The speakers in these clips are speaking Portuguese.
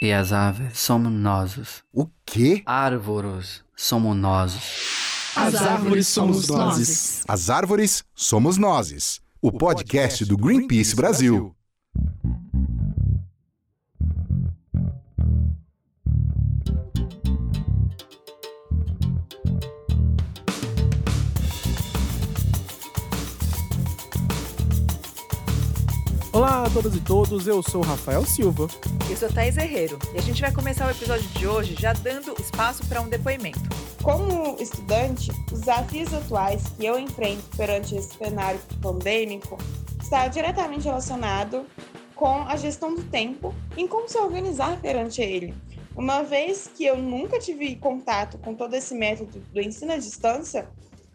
E as aves somos nós. O quê? Árvores somos nós. As árvores somos nós. As árvores somos nós. O podcast do Greenpeace Brasil. Todas e todos, eu sou o Rafael Silva. Eu sou Thais Herreiro e a gente vai começar o episódio de hoje já dando espaço para um depoimento. Como estudante, os desafios atuais que eu enfrento perante esse cenário pandêmico está diretamente relacionado com a gestão do tempo e como se organizar perante ele. Uma vez que eu nunca tive contato com todo esse método do ensino à distância,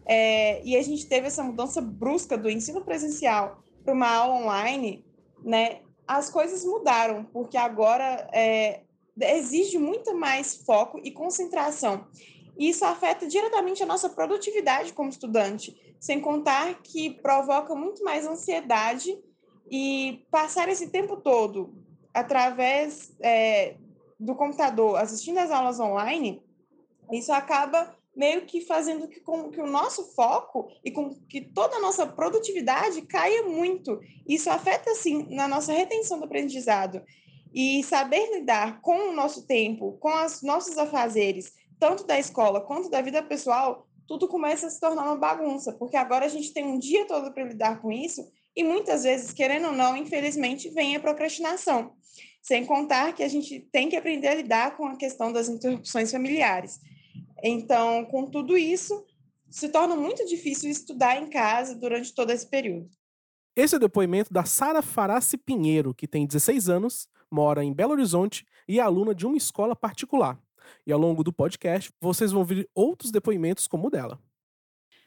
é, e a gente teve essa mudança brusca do ensino presencial para uma aula online, né, as coisas mudaram, porque agora é, exige muito mais foco e concentração. E isso afeta diretamente a nossa produtividade como estudante, sem contar que provoca muito mais ansiedade e passar esse tempo todo através é, do computador assistindo as aulas online, isso acaba meio que fazendo que, com que o nosso foco e com que toda a nossa produtividade caia muito. Isso afeta, sim, na nossa retenção do aprendizado. E saber lidar com o nosso tempo, com os nossos afazeres, tanto da escola quanto da vida pessoal, tudo começa a se tornar uma bagunça, porque agora a gente tem um dia todo para lidar com isso e muitas vezes, querendo ou não, infelizmente, vem a procrastinação. Sem contar que a gente tem que aprender a lidar com a questão das interrupções familiares. Então, com tudo isso, se torna muito difícil estudar em casa durante todo esse período. Esse é o depoimento da Sara Farassi Pinheiro, que tem 16 anos, mora em Belo Horizonte e é aluna de uma escola particular. E ao longo do podcast, vocês vão ouvir outros depoimentos como o dela.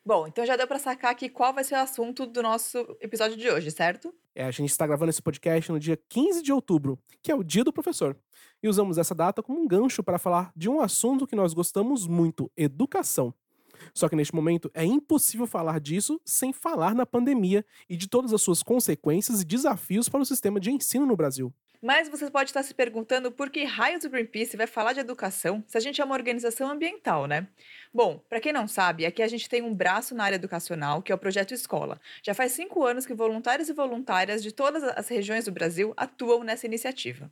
Bom, então já deu para sacar aqui qual vai ser o assunto do nosso episódio de hoje, certo? É, a gente está gravando esse podcast no dia 15 de outubro, que é o Dia do Professor. E usamos essa data como um gancho para falar de um assunto que nós gostamos muito: educação. Só que neste momento é impossível falar disso sem falar na pandemia e de todas as suas consequências e desafios para o sistema de ensino no Brasil. Mas você pode estar se perguntando por que raios o Greenpeace vai falar de educação se a gente é uma organização ambiental, né? Bom, para quem não sabe, aqui a gente tem um braço na área educacional, que é o Projeto Escola. Já faz cinco anos que voluntários e voluntárias de todas as regiões do Brasil atuam nessa iniciativa.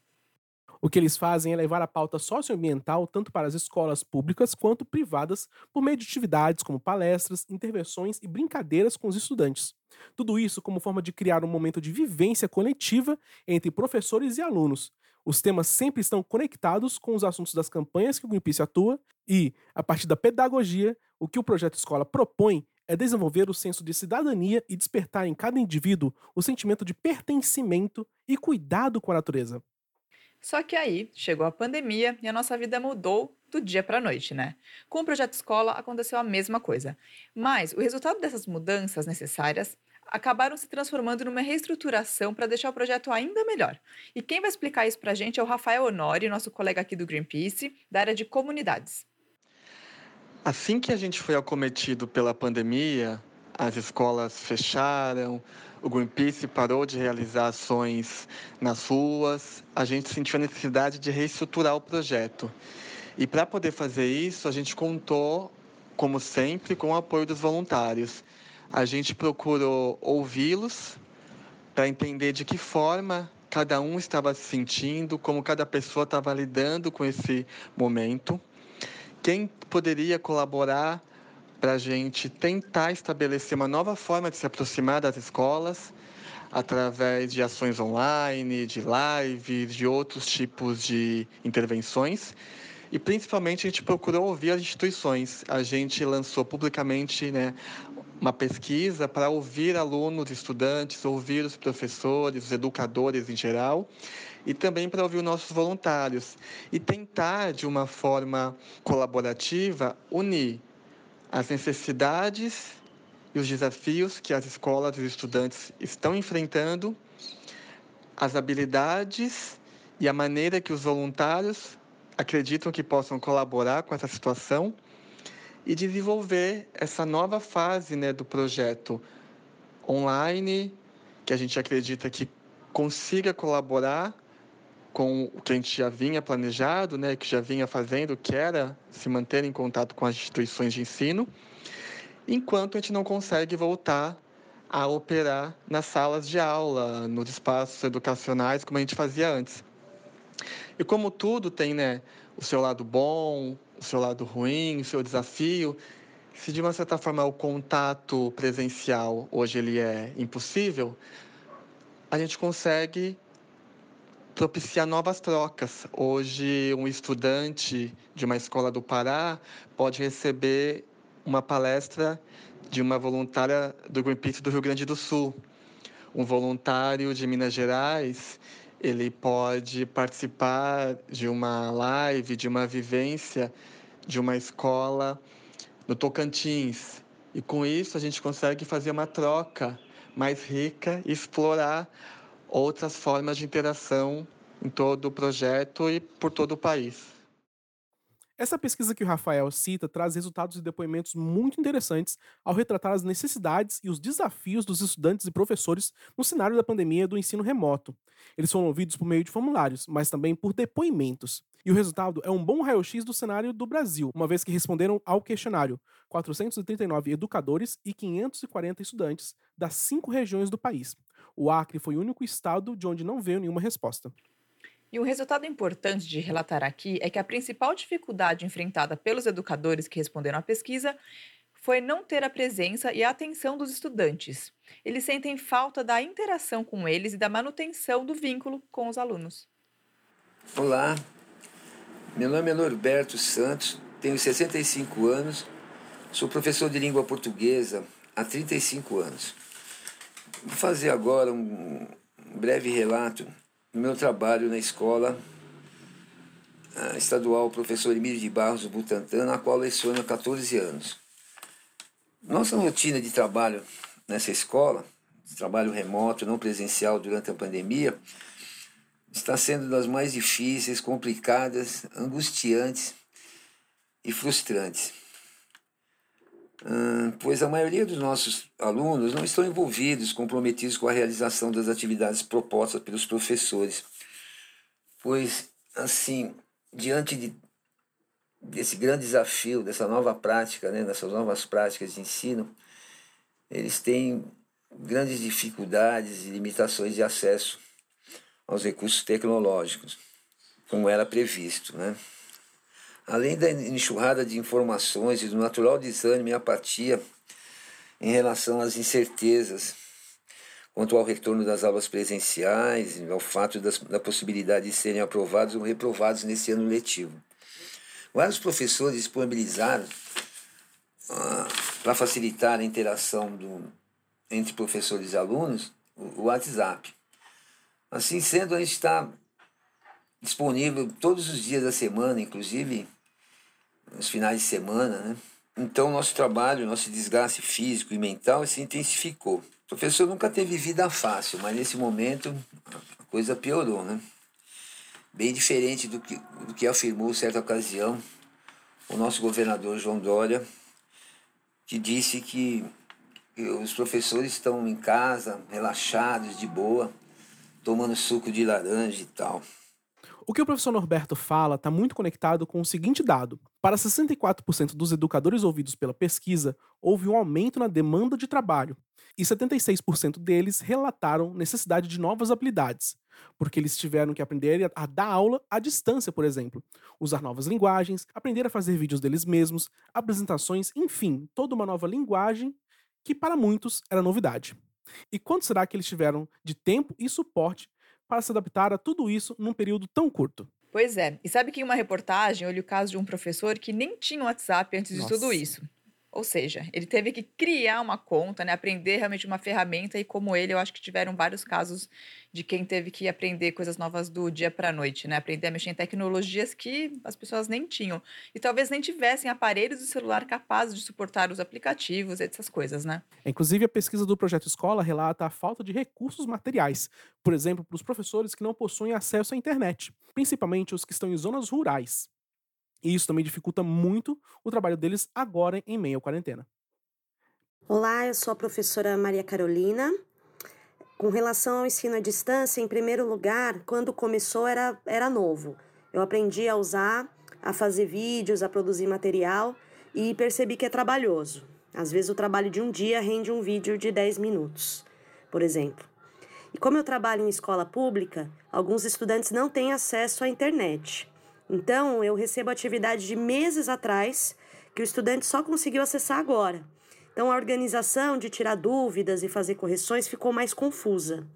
O que eles fazem é levar a pauta socioambiental tanto para as escolas públicas quanto privadas por meio de atividades como palestras, intervenções e brincadeiras com os estudantes. Tudo isso como forma de criar um momento de vivência coletiva entre professores e alunos. Os temas sempre estão conectados com os assuntos das campanhas que o Greenpeace atua e, a partir da pedagogia, o que o projeto Escola propõe é desenvolver o senso de cidadania e despertar em cada indivíduo o sentimento de pertencimento e cuidado com a natureza. Só que aí chegou a pandemia e a nossa vida mudou do dia para a noite, né? Com o projeto escola aconteceu a mesma coisa. Mas o resultado dessas mudanças necessárias acabaram se transformando numa reestruturação para deixar o projeto ainda melhor. E quem vai explicar isso para a gente é o Rafael Honori, nosso colega aqui do Greenpeace, da área de comunidades. Assim que a gente foi acometido pela pandemia, as escolas fecharam, o Greenpeace parou de realizar ações nas ruas, a gente sentiu a necessidade de reestruturar o projeto. E para poder fazer isso, a gente contou, como sempre, com o apoio dos voluntários. A gente procurou ouvi-los para entender de que forma cada um estava se sentindo, como cada pessoa estava lidando com esse momento, quem poderia colaborar para a gente tentar estabelecer uma nova forma de se aproximar das escolas através de ações online, de lives, de outros tipos de intervenções. E principalmente a gente procurou ouvir as instituições. A gente lançou publicamente né, uma pesquisa para ouvir alunos, estudantes, ouvir os professores, os educadores em geral, e também para ouvir os nossos voluntários. E tentar, de uma forma colaborativa, unir as necessidades e os desafios que as escolas e os estudantes estão enfrentando, as habilidades e a maneira que os voluntários acreditam que possam colaborar com essa situação e desenvolver essa nova fase né, do projeto online, que a gente acredita que consiga colaborar com o que a gente já vinha planejado, né, que já vinha fazendo, que era se manter em contato com as instituições de ensino, enquanto a gente não consegue voltar a operar nas salas de aula, nos espaços educacionais, como a gente fazia antes. E como tudo tem né, o seu lado bom, o seu lado ruim, o seu desafio, se de uma certa forma o contato presencial hoje ele é impossível, a gente consegue propiciar novas trocas. Hoje, um estudante de uma escola do Pará pode receber uma palestra de uma voluntária do Greenpeace do Rio Grande do Sul. Um voluntário de Minas Gerais, ele pode participar de uma live, de uma vivência de uma escola no Tocantins. E com isso a gente consegue fazer uma troca mais rica e explorar outras formas de interação em todo o projeto e por todo o país. Essa pesquisa que o Rafael cita traz resultados e depoimentos muito interessantes ao retratar as necessidades e os desafios dos estudantes e professores no cenário da pandemia do ensino remoto. Eles foram ouvidos por meio de formulários, mas também por depoimentos. E o resultado é um bom raio-x do cenário do Brasil, uma vez que responderam ao questionário 439 educadores e 540 estudantes das cinco regiões do país. O Acre foi o único estado de onde não veio nenhuma resposta. E um resultado importante de relatar aqui é que a principal dificuldade enfrentada pelos educadores que responderam à pesquisa foi não ter a presença e a atenção dos estudantes. Eles sentem falta da interação com eles e da manutenção do vínculo com os alunos. Olá, meu nome é Norberto Santos, tenho 65 anos, sou professor de língua portuguesa há 35 anos. Vou fazer agora um breve relato no meu trabalho na escola estadual professor Emílio de Barros Butantan, na qual leciono há 14 anos. Nossa rotina de trabalho nessa escola, trabalho remoto, não presencial durante a pandemia, está sendo das mais difíceis, complicadas, angustiantes e frustrantes. Pois a maioria dos nossos alunos não estão envolvidos, comprometidos com a realização das atividades propostas pelos professores. Pois, assim, diante de, desse grande desafio, dessa nova prática, né, dessas novas práticas de ensino, eles têm grandes dificuldades e limitações de acesso aos recursos tecnológicos, como era previsto. Né? Além da enxurrada de informações e do natural desânimo e apatia em relação às incertezas quanto ao retorno das aulas presenciais, ao fato das, da possibilidade de serem aprovados ou reprovados nesse ano letivo. Vários professores disponibilizaram, ah, para facilitar a interação do, entre professores e alunos, o, o WhatsApp. Assim sendo, a gente está disponível todos os dias da semana, inclusive nos finais de semana, né? Então, nosso trabalho, nosso desgaste físico e mental se intensificou. O professor nunca teve vida fácil, mas nesse momento a coisa piorou, né? Bem diferente do que, do que afirmou certa ocasião o nosso governador João Dória, que disse que os professores estão em casa, relaxados, de boa, tomando suco de laranja e tal. O que o professor Norberto fala está muito conectado com o seguinte dado: para 64% dos educadores ouvidos pela pesquisa, houve um aumento na demanda de trabalho, e 76% deles relataram necessidade de novas habilidades, porque eles tiveram que aprender a dar aula à distância, por exemplo, usar novas linguagens, aprender a fazer vídeos deles mesmos, apresentações, enfim, toda uma nova linguagem que para muitos era novidade. E quanto será que eles tiveram de tempo e suporte para se adaptar a tudo isso num período tão curto? Pois é. E sabe que em uma reportagem eu li o caso de um professor que nem tinha WhatsApp antes Nossa. de tudo isso. Ou seja, ele teve que criar uma conta, né, aprender realmente uma ferramenta e como ele, eu acho que tiveram vários casos de quem teve que aprender coisas novas do dia para a noite, né, aprender a mexer em tecnologias que as pessoas nem tinham e talvez nem tivessem aparelhos de celular capazes de suportar os aplicativos essas coisas, né? Inclusive a pesquisa do projeto Escola relata a falta de recursos materiais, por exemplo, para os professores que não possuem acesso à internet, principalmente os que estão em zonas rurais. E isso também dificulta muito o trabalho deles agora em meio à quarentena. Olá, eu sou a professora Maria Carolina. Com relação ao ensino à distância, em primeiro lugar, quando começou era, era novo. Eu aprendi a usar, a fazer vídeos, a produzir material e percebi que é trabalhoso. Às vezes o trabalho de um dia rende um vídeo de 10 minutos, por exemplo. E como eu trabalho em escola pública, alguns estudantes não têm acesso à internet. Então, eu recebo atividade de meses atrás que o estudante só conseguiu acessar agora. Então, a organização de tirar dúvidas e fazer correções ficou mais confusa.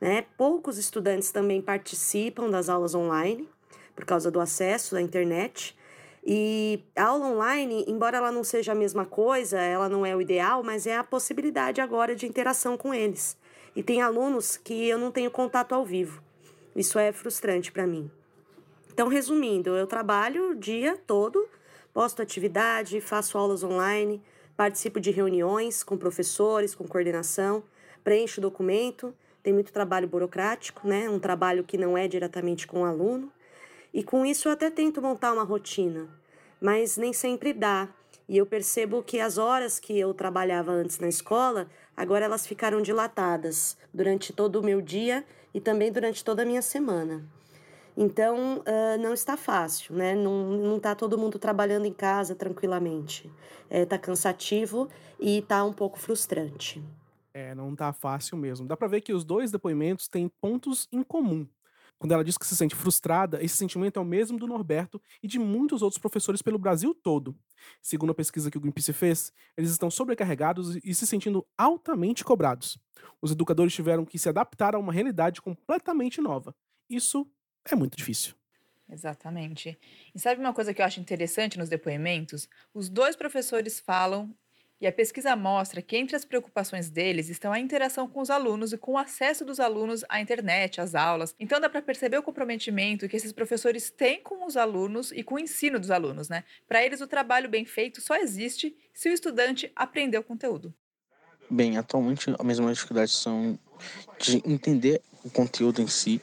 Né? Poucos estudantes também participam das aulas online, por causa do acesso à internet. E a aula online, embora ela não seja a mesma coisa, ela não é o ideal, mas é a possibilidade agora de interação com eles. E tem alunos que eu não tenho contato ao vivo. Isso é frustrante para mim. Então, resumindo, eu trabalho o dia todo, posto atividade, faço aulas online, participo de reuniões com professores, com coordenação, preencho documento, tem muito trabalho burocrático, né? Um trabalho que não é diretamente com o aluno. E com isso eu até tento montar uma rotina, mas nem sempre dá. E eu percebo que as horas que eu trabalhava antes na escola, agora elas ficaram dilatadas durante todo o meu dia e também durante toda a minha semana. Então, uh, não está fácil, né? Não, está todo mundo trabalhando em casa tranquilamente. Está é, tá cansativo e está um pouco frustrante. É, não está fácil mesmo. Dá para ver que os dois depoimentos têm pontos em comum. Quando ela diz que se sente frustrada, esse sentimento é o mesmo do Norberto e de muitos outros professores pelo Brasil todo. Segundo a pesquisa que o Greenpeace fez, eles estão sobrecarregados e se sentindo altamente cobrados. Os educadores tiveram que se adaptar a uma realidade completamente nova. Isso é muito difícil. Exatamente. E sabe uma coisa que eu acho interessante nos depoimentos? Os dois professores falam e a pesquisa mostra que entre as preocupações deles estão a interação com os alunos e com o acesso dos alunos à internet, às aulas. Então dá para perceber o comprometimento que esses professores têm com os alunos e com o ensino dos alunos, né? Para eles o trabalho bem feito só existe se o estudante aprender o conteúdo. Bem, atualmente as mesmas dificuldades são de entender o conteúdo em si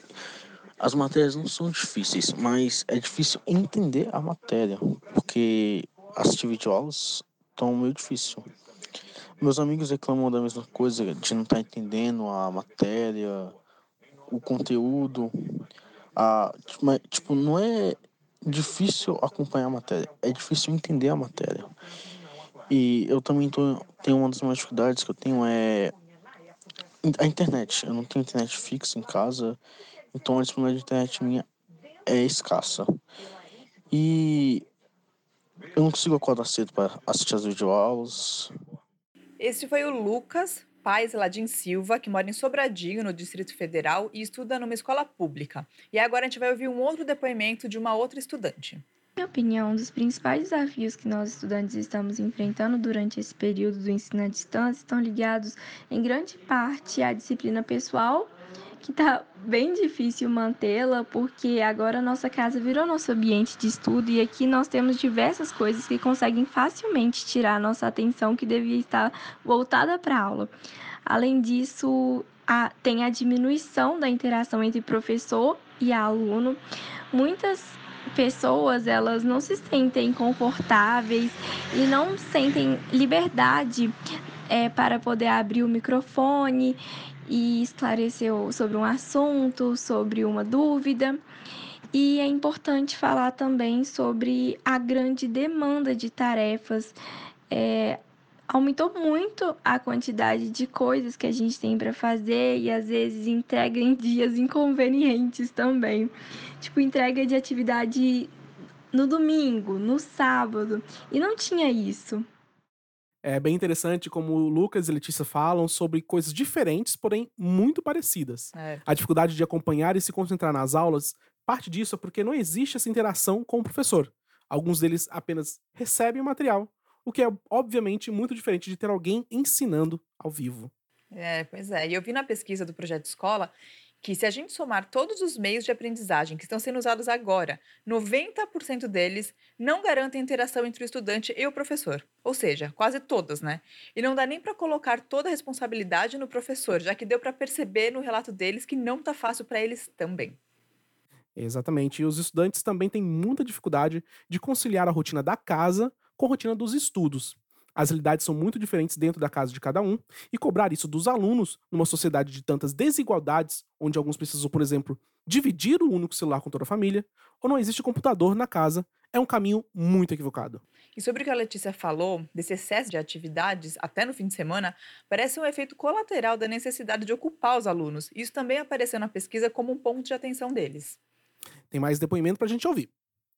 as matérias não são difíceis, mas é difícil entender a matéria, porque assistir videoaulas estão meio difícil. Meus amigos reclamam da mesma coisa, de não estar tá entendendo a matéria, o conteúdo. A, mas, tipo, não é difícil acompanhar a matéria, é difícil entender a matéria. E eu também tô, tenho uma das minhas dificuldades que eu tenho é a internet. Eu não tenho internet fixa em casa então a disponibilidade de internet minha é escassa. E eu não consigo acordar cedo para assistir as videoaulas. Esse foi o Lucas Pais Ladim Silva, que mora em Sobradinho, no Distrito Federal, e estuda numa escola pública. E agora a gente vai ouvir um outro depoimento de uma outra estudante. Na minha opinião, um dos principais desafios que nós estudantes estamos enfrentando durante esse período do ensino à distância estão ligados, em grande parte, à disciplina pessoal que tá bem difícil mantê-la, porque agora nossa casa virou nosso ambiente de estudo e aqui nós temos diversas coisas que conseguem facilmente tirar a nossa atenção que devia estar voltada para a aula. Além disso, a, tem a diminuição da interação entre professor e aluno. Muitas pessoas elas não se sentem confortáveis e não sentem liberdade é, para poder abrir o microfone e esclareceu sobre um assunto, sobre uma dúvida. E é importante falar também sobre a grande demanda de tarefas. É, aumentou muito a quantidade de coisas que a gente tem para fazer e às vezes entrega em dias inconvenientes também. Tipo, entrega de atividade no domingo, no sábado. E não tinha isso. É bem interessante como o Lucas e Letícia falam sobre coisas diferentes, porém muito parecidas. É. A dificuldade de acompanhar e se concentrar nas aulas, parte disso é porque não existe essa interação com o professor. Alguns deles apenas recebem o material, o que é obviamente muito diferente de ter alguém ensinando ao vivo. É, pois é. E eu vi na pesquisa do Projeto Escola que se a gente somar todos os meios de aprendizagem que estão sendo usados agora, 90% deles não garantem interação entre o estudante e o professor. Ou seja, quase todas, né? E não dá nem para colocar toda a responsabilidade no professor, já que deu para perceber no relato deles que não está fácil para eles também. Exatamente. E os estudantes também têm muita dificuldade de conciliar a rotina da casa com a rotina dos estudos. As realidades são muito diferentes dentro da casa de cada um, e cobrar isso dos alunos numa sociedade de tantas desigualdades, onde alguns precisam, por exemplo, dividir o único celular com toda a família, ou não existe computador na casa, é um caminho muito equivocado. E sobre o que a Letícia falou, desse excesso de atividades até no fim de semana, parece um efeito colateral da necessidade de ocupar os alunos. Isso também apareceu na pesquisa como um ponto de atenção deles. Tem mais depoimento para a gente ouvir.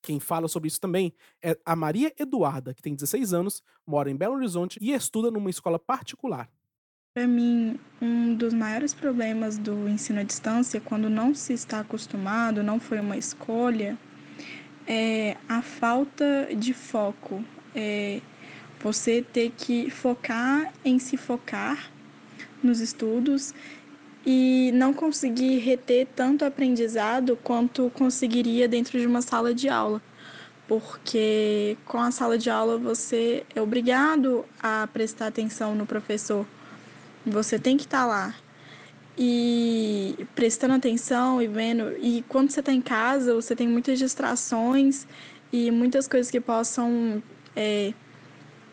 Quem fala sobre isso também é a Maria Eduarda, que tem 16 anos, mora em Belo Horizonte e estuda numa escola particular. Para mim, um dos maiores problemas do ensino à distância, quando não se está acostumado, não foi uma escolha, é a falta de foco. É você ter que focar em se focar nos estudos e não conseguir reter tanto aprendizado quanto conseguiria dentro de uma sala de aula. Porque com a sala de aula você é obrigado a prestar atenção no professor. Você tem que estar lá e prestando atenção e vendo. E quando você está em casa, você tem muitas distrações e muitas coisas que possam é,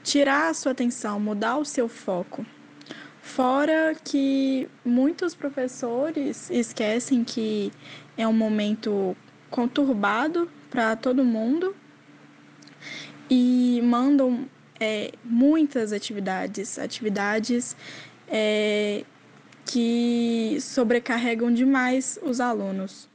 tirar a sua atenção, mudar o seu foco. Fora que muitos professores esquecem que é um momento conturbado para todo mundo e mandam é, muitas atividades, atividades é, que sobrecarregam demais os alunos.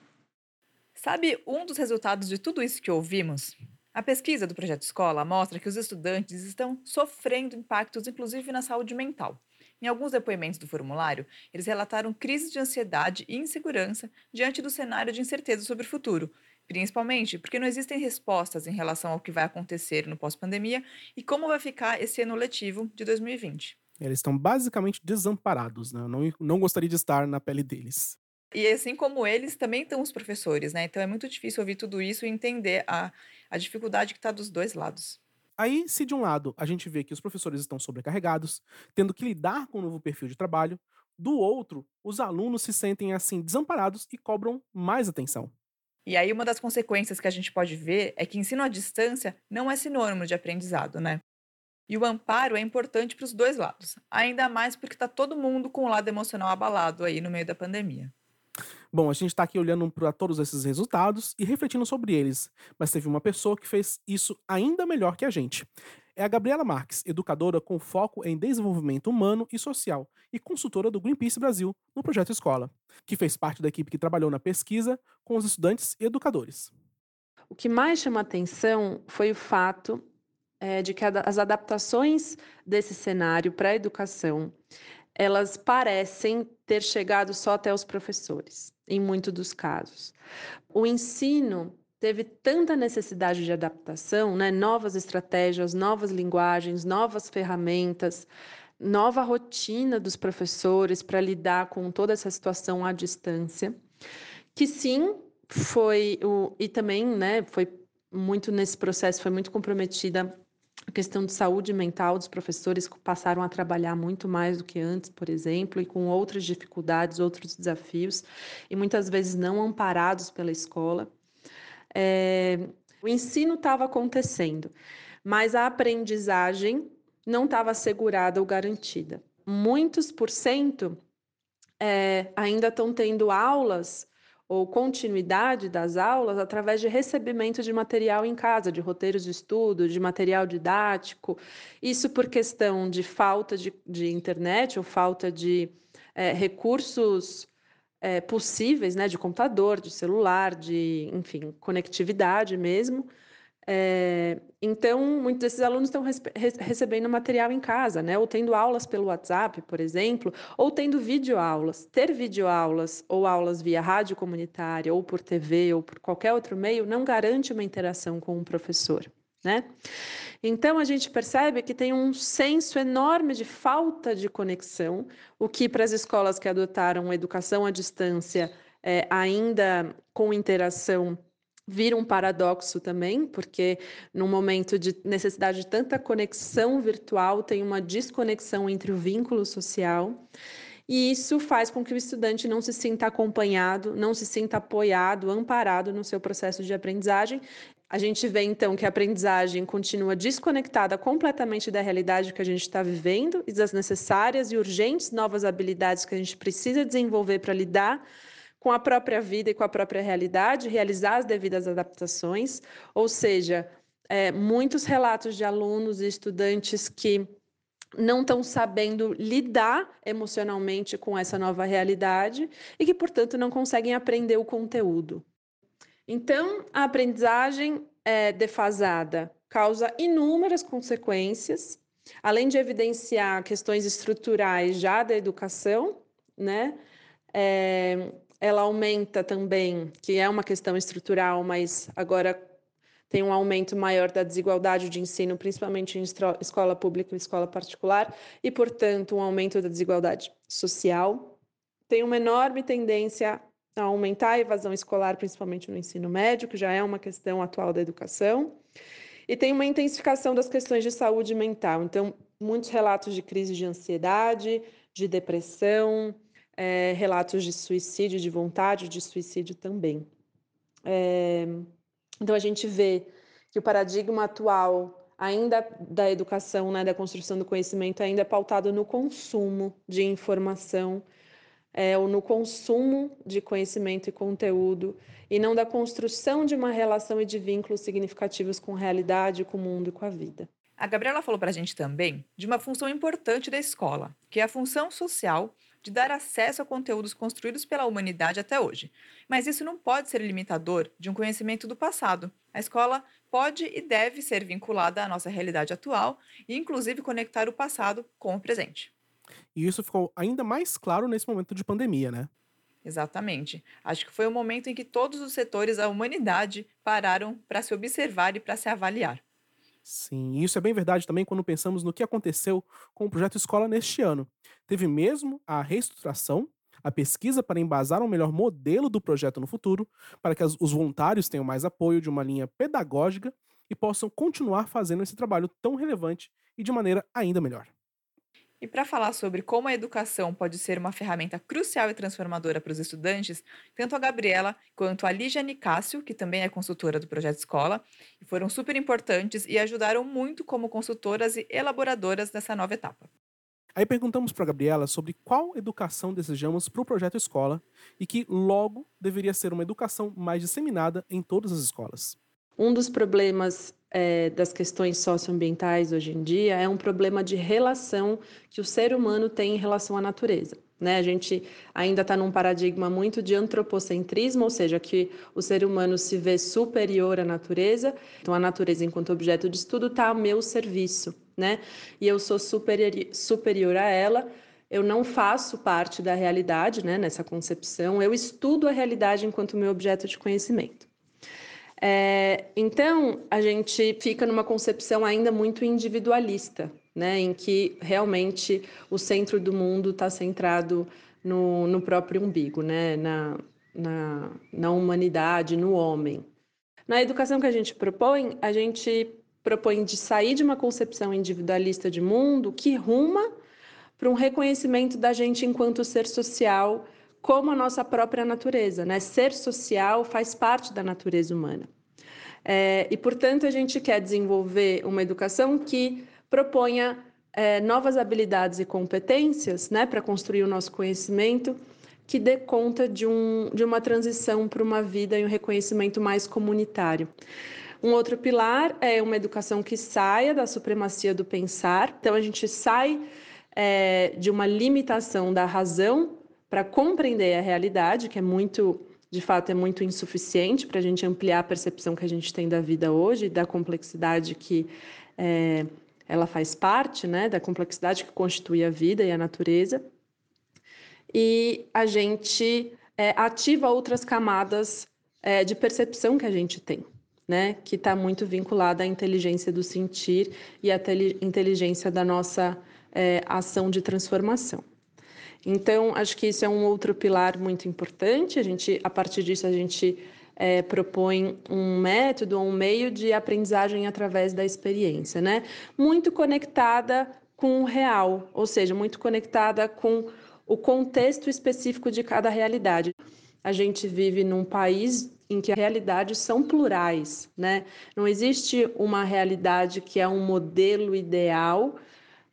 Sabe um dos resultados de tudo isso que ouvimos? A pesquisa do Projeto Escola mostra que os estudantes estão sofrendo impactos, inclusive na saúde mental. Em alguns depoimentos do formulário, eles relataram crises de ansiedade e insegurança diante do cenário de incerteza sobre o futuro, principalmente porque não existem respostas em relação ao que vai acontecer no pós-pandemia e como vai ficar esse ano letivo de 2020. Eles estão basicamente desamparados, né? Eu não, não gostaria de estar na pele deles. E assim como eles, também estão os professores, né? Então é muito difícil ouvir tudo isso e entender a, a dificuldade que está dos dois lados. Aí, se de um lado a gente vê que os professores estão sobrecarregados, tendo que lidar com o um novo perfil de trabalho, do outro, os alunos se sentem assim desamparados e cobram mais atenção. E aí, uma das consequências que a gente pode ver é que ensino à distância não é sinônimo de aprendizado, né? E o amparo é importante para os dois lados, ainda mais porque está todo mundo com o lado emocional abalado aí no meio da pandemia. Bom, a gente está aqui olhando para todos esses resultados e refletindo sobre eles, mas teve uma pessoa que fez isso ainda melhor que a gente. É a Gabriela Marques, educadora com foco em desenvolvimento humano e social e consultora do Greenpeace Brasil no projeto Escola, que fez parte da equipe que trabalhou na pesquisa com os estudantes e educadores. O que mais chama atenção foi o fato é, de que as adaptações desse cenário para a educação elas parecem ter chegado só até os professores, em muitos dos casos. O ensino teve tanta necessidade de adaptação, né? novas estratégias, novas linguagens, novas ferramentas, nova rotina dos professores para lidar com toda essa situação à distância, que sim foi o e também, né, foi muito nesse processo foi muito comprometida a questão de saúde mental dos professores passaram a trabalhar muito mais do que antes, por exemplo, e com outras dificuldades, outros desafios, e muitas vezes não amparados pela escola. É, o ensino estava acontecendo, mas a aprendizagem não estava assegurada ou garantida. Muitos por cento é, ainda estão tendo aulas ou continuidade das aulas através de recebimento de material em casa, de roteiros de estudo, de material didático. Isso por questão de falta de, de internet ou falta de é, recursos é, possíveis, né, de computador, de celular, de, enfim, conectividade mesmo. É, então, muitos desses alunos estão recebendo material em casa, né? Ou tendo aulas pelo WhatsApp, por exemplo, ou tendo videoaulas. Ter videoaulas ou aulas via rádio comunitária, ou por TV, ou por qualquer outro meio, não garante uma interação com o professor, né? Então, a gente percebe que tem um senso enorme de falta de conexão, o que para as escolas que adotaram educação à distância, é, ainda com interação vira um paradoxo também, porque num momento de necessidade de tanta conexão virtual, tem uma desconexão entre o vínculo social. E isso faz com que o estudante não se sinta acompanhado, não se sinta apoiado, amparado no seu processo de aprendizagem. A gente vê então que a aprendizagem continua desconectada completamente da realidade que a gente está vivendo e das necessárias e urgentes novas habilidades que a gente precisa desenvolver para lidar com a própria vida e com a própria realidade, realizar as devidas adaptações. Ou seja, é, muitos relatos de alunos e estudantes que não estão sabendo lidar emocionalmente com essa nova realidade e que, portanto, não conseguem aprender o conteúdo. Então, a aprendizagem é, defasada causa inúmeras consequências, além de evidenciar questões estruturais já da educação, né? É, ela aumenta também, que é uma questão estrutural, mas agora tem um aumento maior da desigualdade de ensino, principalmente em escola pública e escola particular, e, portanto, um aumento da desigualdade social. Tem uma enorme tendência a aumentar a evasão escolar, principalmente no ensino médio, que já é uma questão atual da educação. E tem uma intensificação das questões de saúde mental. Então, muitos relatos de crise de ansiedade, de depressão, é, relatos de suicídio, de vontade de suicídio também. É, então, a gente vê que o paradigma atual, ainda da educação, né, da construção do conhecimento, ainda é pautado no consumo de informação, é, ou no consumo de conhecimento e conteúdo, e não da construção de uma relação e de vínculos significativos com a realidade, com o mundo e com a vida. A Gabriela falou para a gente também de uma função importante da escola, que é a função social de dar acesso a conteúdos construídos pela humanidade até hoje. Mas isso não pode ser limitador de um conhecimento do passado. A escola pode e deve ser vinculada à nossa realidade atual e, inclusive, conectar o passado com o presente. E isso ficou ainda mais claro nesse momento de pandemia, né? Exatamente. Acho que foi o momento em que todos os setores da humanidade pararam para se observar e para se avaliar. Sim, e isso é bem verdade também quando pensamos no que aconteceu com o projeto Escola neste ano. Teve mesmo a reestruturação, a pesquisa para embasar um melhor modelo do projeto no futuro, para que os voluntários tenham mais apoio de uma linha pedagógica e possam continuar fazendo esse trabalho tão relevante e de maneira ainda melhor. E para falar sobre como a educação pode ser uma ferramenta crucial e transformadora para os estudantes, tanto a Gabriela quanto a Lígia Nicásio, que também é consultora do Projeto Escola, foram super importantes e ajudaram muito como consultoras e elaboradoras dessa nova etapa. Aí perguntamos para a Gabriela sobre qual educação desejamos para o Projeto Escola e que logo deveria ser uma educação mais disseminada em todas as escolas. Um dos problemas é, das questões socioambientais hoje em dia é um problema de relação que o ser humano tem em relação à natureza. Né? A gente ainda está num paradigma muito de antropocentrismo, ou seja, que o ser humano se vê superior à natureza, então a natureza, enquanto objeto de estudo, está a meu serviço, né? E eu sou superior, superior a ela, eu não faço parte da realidade, né, nessa concepção, eu estudo a realidade enquanto meu objeto de conhecimento. É, então, a gente fica numa concepção ainda muito individualista, né, em que realmente o centro do mundo está centrado no, no, próprio umbigo, né, na, na, na humanidade, no homem. Na educação que a gente propõe, a gente propõe de sair de uma concepção individualista de mundo que ruma para um reconhecimento da gente enquanto ser social como a nossa própria natureza, né? Ser social faz parte da natureza humana. É, e, portanto, a gente quer desenvolver uma educação que proponha é, novas habilidades e competências né, para construir o nosso conhecimento, que dê conta de, um, de uma transição para uma vida e um reconhecimento mais comunitário. Um outro pilar é uma educação que saia da supremacia do pensar. Então, a gente sai é, de uma limitação da razão para compreender a realidade, que é muito, de fato, é muito insuficiente para a gente ampliar a percepção que a gente tem da vida hoje, da complexidade que é, ela faz parte, né, da complexidade que constitui a vida e a natureza. E a gente é, ativa outras camadas é, de percepção que a gente tem. Né, que está muito vinculada à inteligência do sentir e à inteligência da nossa é, ação de transformação. Então, acho que isso é um outro pilar muito importante. A gente, a partir disso, a gente é, propõe um método, um meio de aprendizagem através da experiência, né? Muito conectada com o real, ou seja, muito conectada com o contexto específico de cada realidade. A gente vive num país em que as realidades são plurais, né? Não existe uma realidade que é um modelo ideal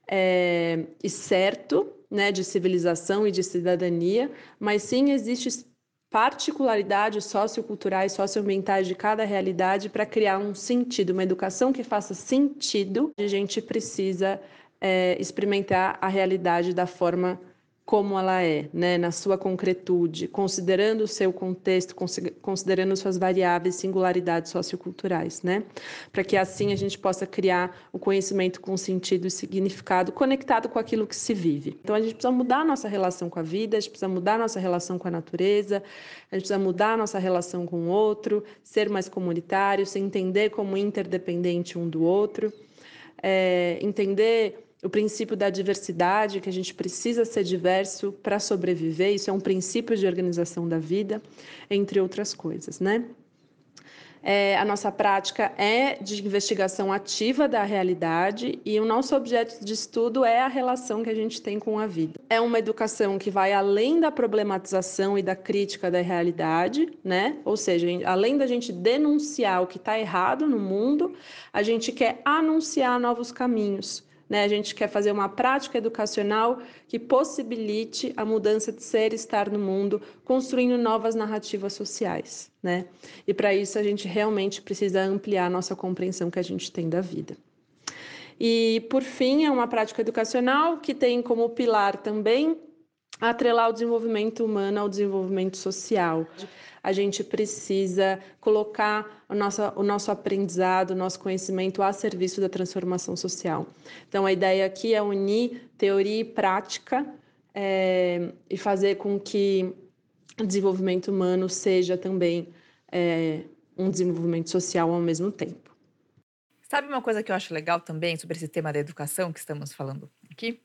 é, e certo, né, de civilização e de cidadania, mas sim existe particularidades socioculturais, socioambientais de cada realidade para criar um sentido, uma educação que faça sentido. A gente precisa é, experimentar a realidade da forma como ela é, né, na sua concretude, considerando o seu contexto, considerando suas variáveis singularidades socioculturais, né, para que assim a gente possa criar o conhecimento com sentido e significado conectado com aquilo que se vive. Então a gente precisa mudar a nossa relação com a vida, a gente precisa mudar a nossa relação com a natureza, a gente precisa mudar a nossa relação com o outro, ser mais comunitário, se entender como interdependente um do outro, é, entender o princípio da diversidade, que a gente precisa ser diverso para sobreviver, isso é um princípio de organização da vida, entre outras coisas, né? É, a nossa prática é de investigação ativa da realidade e o nosso objeto de estudo é a relação que a gente tem com a vida. É uma educação que vai além da problematização e da crítica da realidade, né? Ou seja, além da gente denunciar o que está errado no mundo, a gente quer anunciar novos caminhos né? A gente quer fazer uma prática educacional que possibilite a mudança de ser e estar no mundo, construindo novas narrativas sociais. Né? E para isso a gente realmente precisa ampliar a nossa compreensão que a gente tem da vida. E, por fim, é uma prática educacional que tem como pilar também atrelar o desenvolvimento humano ao desenvolvimento social a gente precisa colocar o nosso, o nosso aprendizado, o nosso conhecimento a serviço da transformação social. Então, a ideia aqui é unir teoria e prática é, e fazer com que o desenvolvimento humano seja também é, um desenvolvimento social ao mesmo tempo. Sabe uma coisa que eu acho legal também sobre esse tema da educação que estamos falando aqui?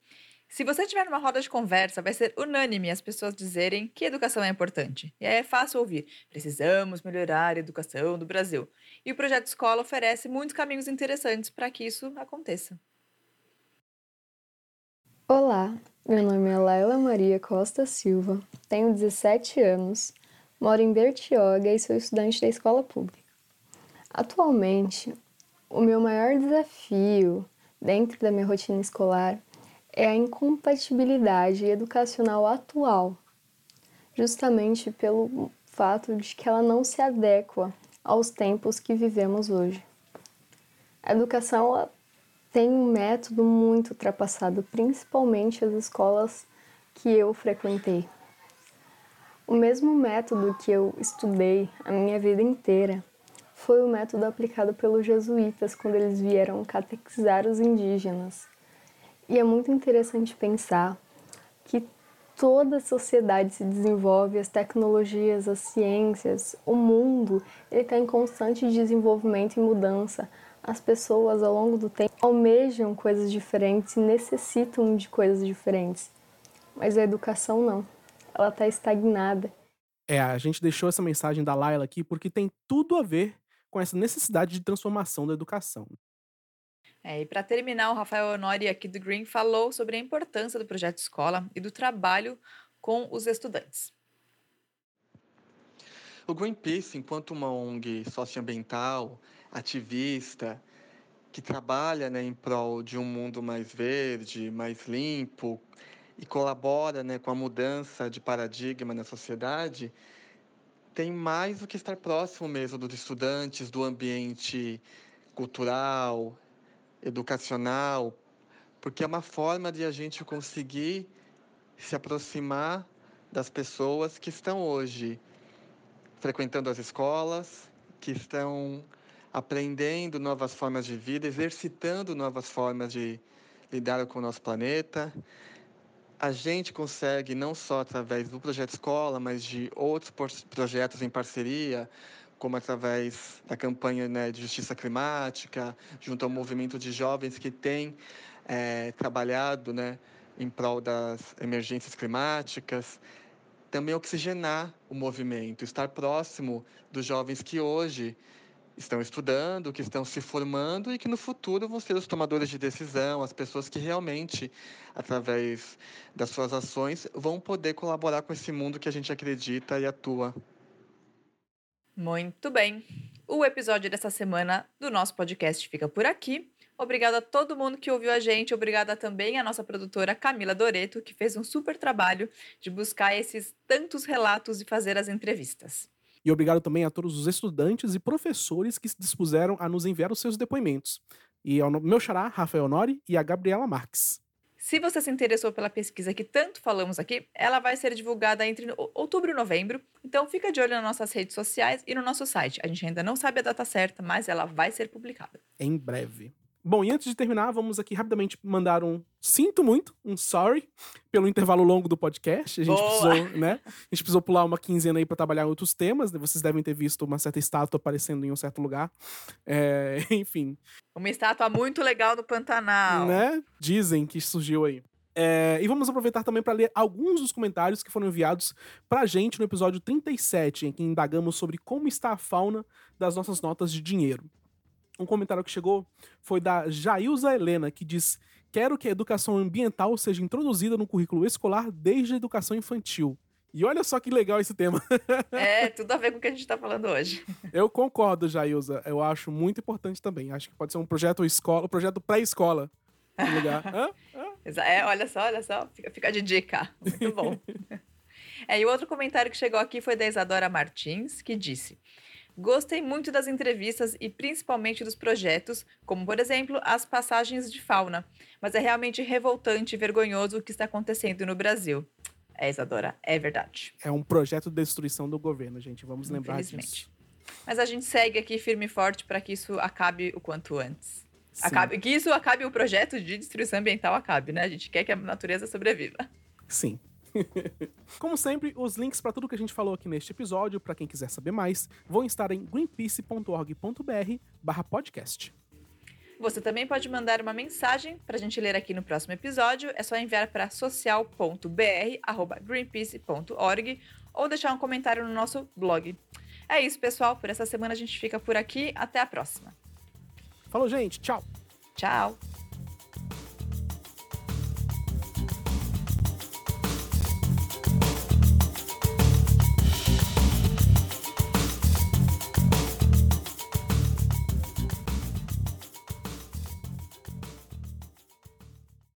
Se você estiver numa roda de conversa, vai ser unânime as pessoas dizerem que educação é importante. E é fácil ouvir: precisamos melhorar a educação do Brasil. E o projeto Escola oferece muitos caminhos interessantes para que isso aconteça. Olá, meu nome é Laila Maria Costa Silva, tenho 17 anos, moro em Bertioga e sou estudante da escola pública. Atualmente, o meu maior desafio dentro da minha rotina escolar é a incompatibilidade educacional atual, justamente pelo fato de que ela não se adequa aos tempos que vivemos hoje. A educação tem um método muito ultrapassado, principalmente as escolas que eu frequentei. O mesmo método que eu estudei a minha vida inteira foi o método aplicado pelos jesuítas quando eles vieram catequizar os indígenas e é muito interessante pensar que toda a sociedade se desenvolve, as tecnologias, as ciências, o mundo, ele está em constante desenvolvimento e mudança. As pessoas, ao longo do tempo, almejam coisas diferentes e necessitam de coisas diferentes. Mas a educação não. Ela está estagnada. É, a gente deixou essa mensagem da Laila aqui porque tem tudo a ver com essa necessidade de transformação da educação. É, e para terminar, o Rafael Honori aqui do Green falou sobre a importância do projeto escola e do trabalho com os estudantes. O Greenpeace, enquanto uma ONG socioambiental, ativista, que trabalha né, em prol de um mundo mais verde, mais limpo e colabora né, com a mudança de paradigma na sociedade, tem mais do que estar próximo mesmo dos estudantes, do ambiente cultural, educacional, porque é uma forma de a gente conseguir se aproximar das pessoas que estão hoje frequentando as escolas, que estão aprendendo novas formas de vida, exercitando novas formas de lidar com o nosso planeta. A gente consegue, não só através do projeto escola, mas de outros projetos em parceria, como através da campanha né, de justiça climática, junto ao movimento de jovens que tem é, trabalhado né, em prol das emergências climáticas, também oxigenar o movimento, estar próximo dos jovens que hoje estão estudando, que estão se formando e que no futuro vão ser os tomadores de decisão, as pessoas que realmente, através das suas ações, vão poder colaborar com esse mundo que a gente acredita e atua. Muito bem. O episódio dessa semana do nosso podcast fica por aqui. Obrigada a todo mundo que ouviu a gente. Obrigada também à nossa produtora Camila Doreto, que fez um super trabalho de buscar esses tantos relatos e fazer as entrevistas. E obrigado também a todos os estudantes e professores que se dispuseram a nos enviar os seus depoimentos. E ao meu xará, Rafael Nori, e a Gabriela Marques. Se você se interessou pela pesquisa que tanto falamos aqui, ela vai ser divulgada entre outubro e novembro, então fica de olho nas nossas redes sociais e no nosso site. A gente ainda não sabe a data certa, mas ela vai ser publicada. Em breve. Bom, e antes de terminar, vamos aqui rapidamente mandar um sinto muito, um sorry, pelo intervalo longo do podcast. A gente Boa. precisou, né? A gente precisou pular uma quinzena aí para trabalhar outros temas. né? Vocês devem ter visto uma certa estátua aparecendo em um certo lugar. É, enfim, Uma estátua muito legal no Pantanal. né? Dizem que surgiu aí. É, e vamos aproveitar também para ler alguns dos comentários que foram enviados pra gente no episódio 37, em que indagamos sobre como está a fauna das nossas notas de dinheiro. Um comentário que chegou foi da Jailza Helena, que diz: Quero que a educação ambiental seja introduzida no currículo escolar desde a educação infantil. E olha só que legal esse tema. É, tudo a ver com o que a gente está falando hoje. Eu concordo, Jailza. Eu acho muito importante também. Acho que pode ser um projeto escola, um projeto pré-escola. Exa- É, olha só, olha só, fica, fica de dica. Muito bom. é, e o outro comentário que chegou aqui foi da Isadora Martins, que disse: Gostei muito das entrevistas e principalmente dos projetos, como por exemplo as passagens de fauna, mas é realmente revoltante e vergonhoso o que está acontecendo no Brasil. É, Isadora, é verdade. É um projeto de destruição do governo, gente. Vamos lembrar disso. Mas a gente segue aqui firme e forte para que isso acabe o quanto antes. Sim. Acabe, que isso acabe, o projeto de destruição ambiental acabe, né? A gente quer que a natureza sobreviva. Sim. Como sempre, os links para tudo que a gente falou aqui neste episódio, para quem quiser saber mais, vão estar em greenpeace.org.br/podcast. Você também pode mandar uma mensagem para a gente ler aqui no próximo episódio. É só enviar para social.br@greenpeace.org ou deixar um comentário no nosso blog. É isso, pessoal. Por essa semana a gente fica por aqui. Até a próxima. Falou, gente. Tchau. Tchau.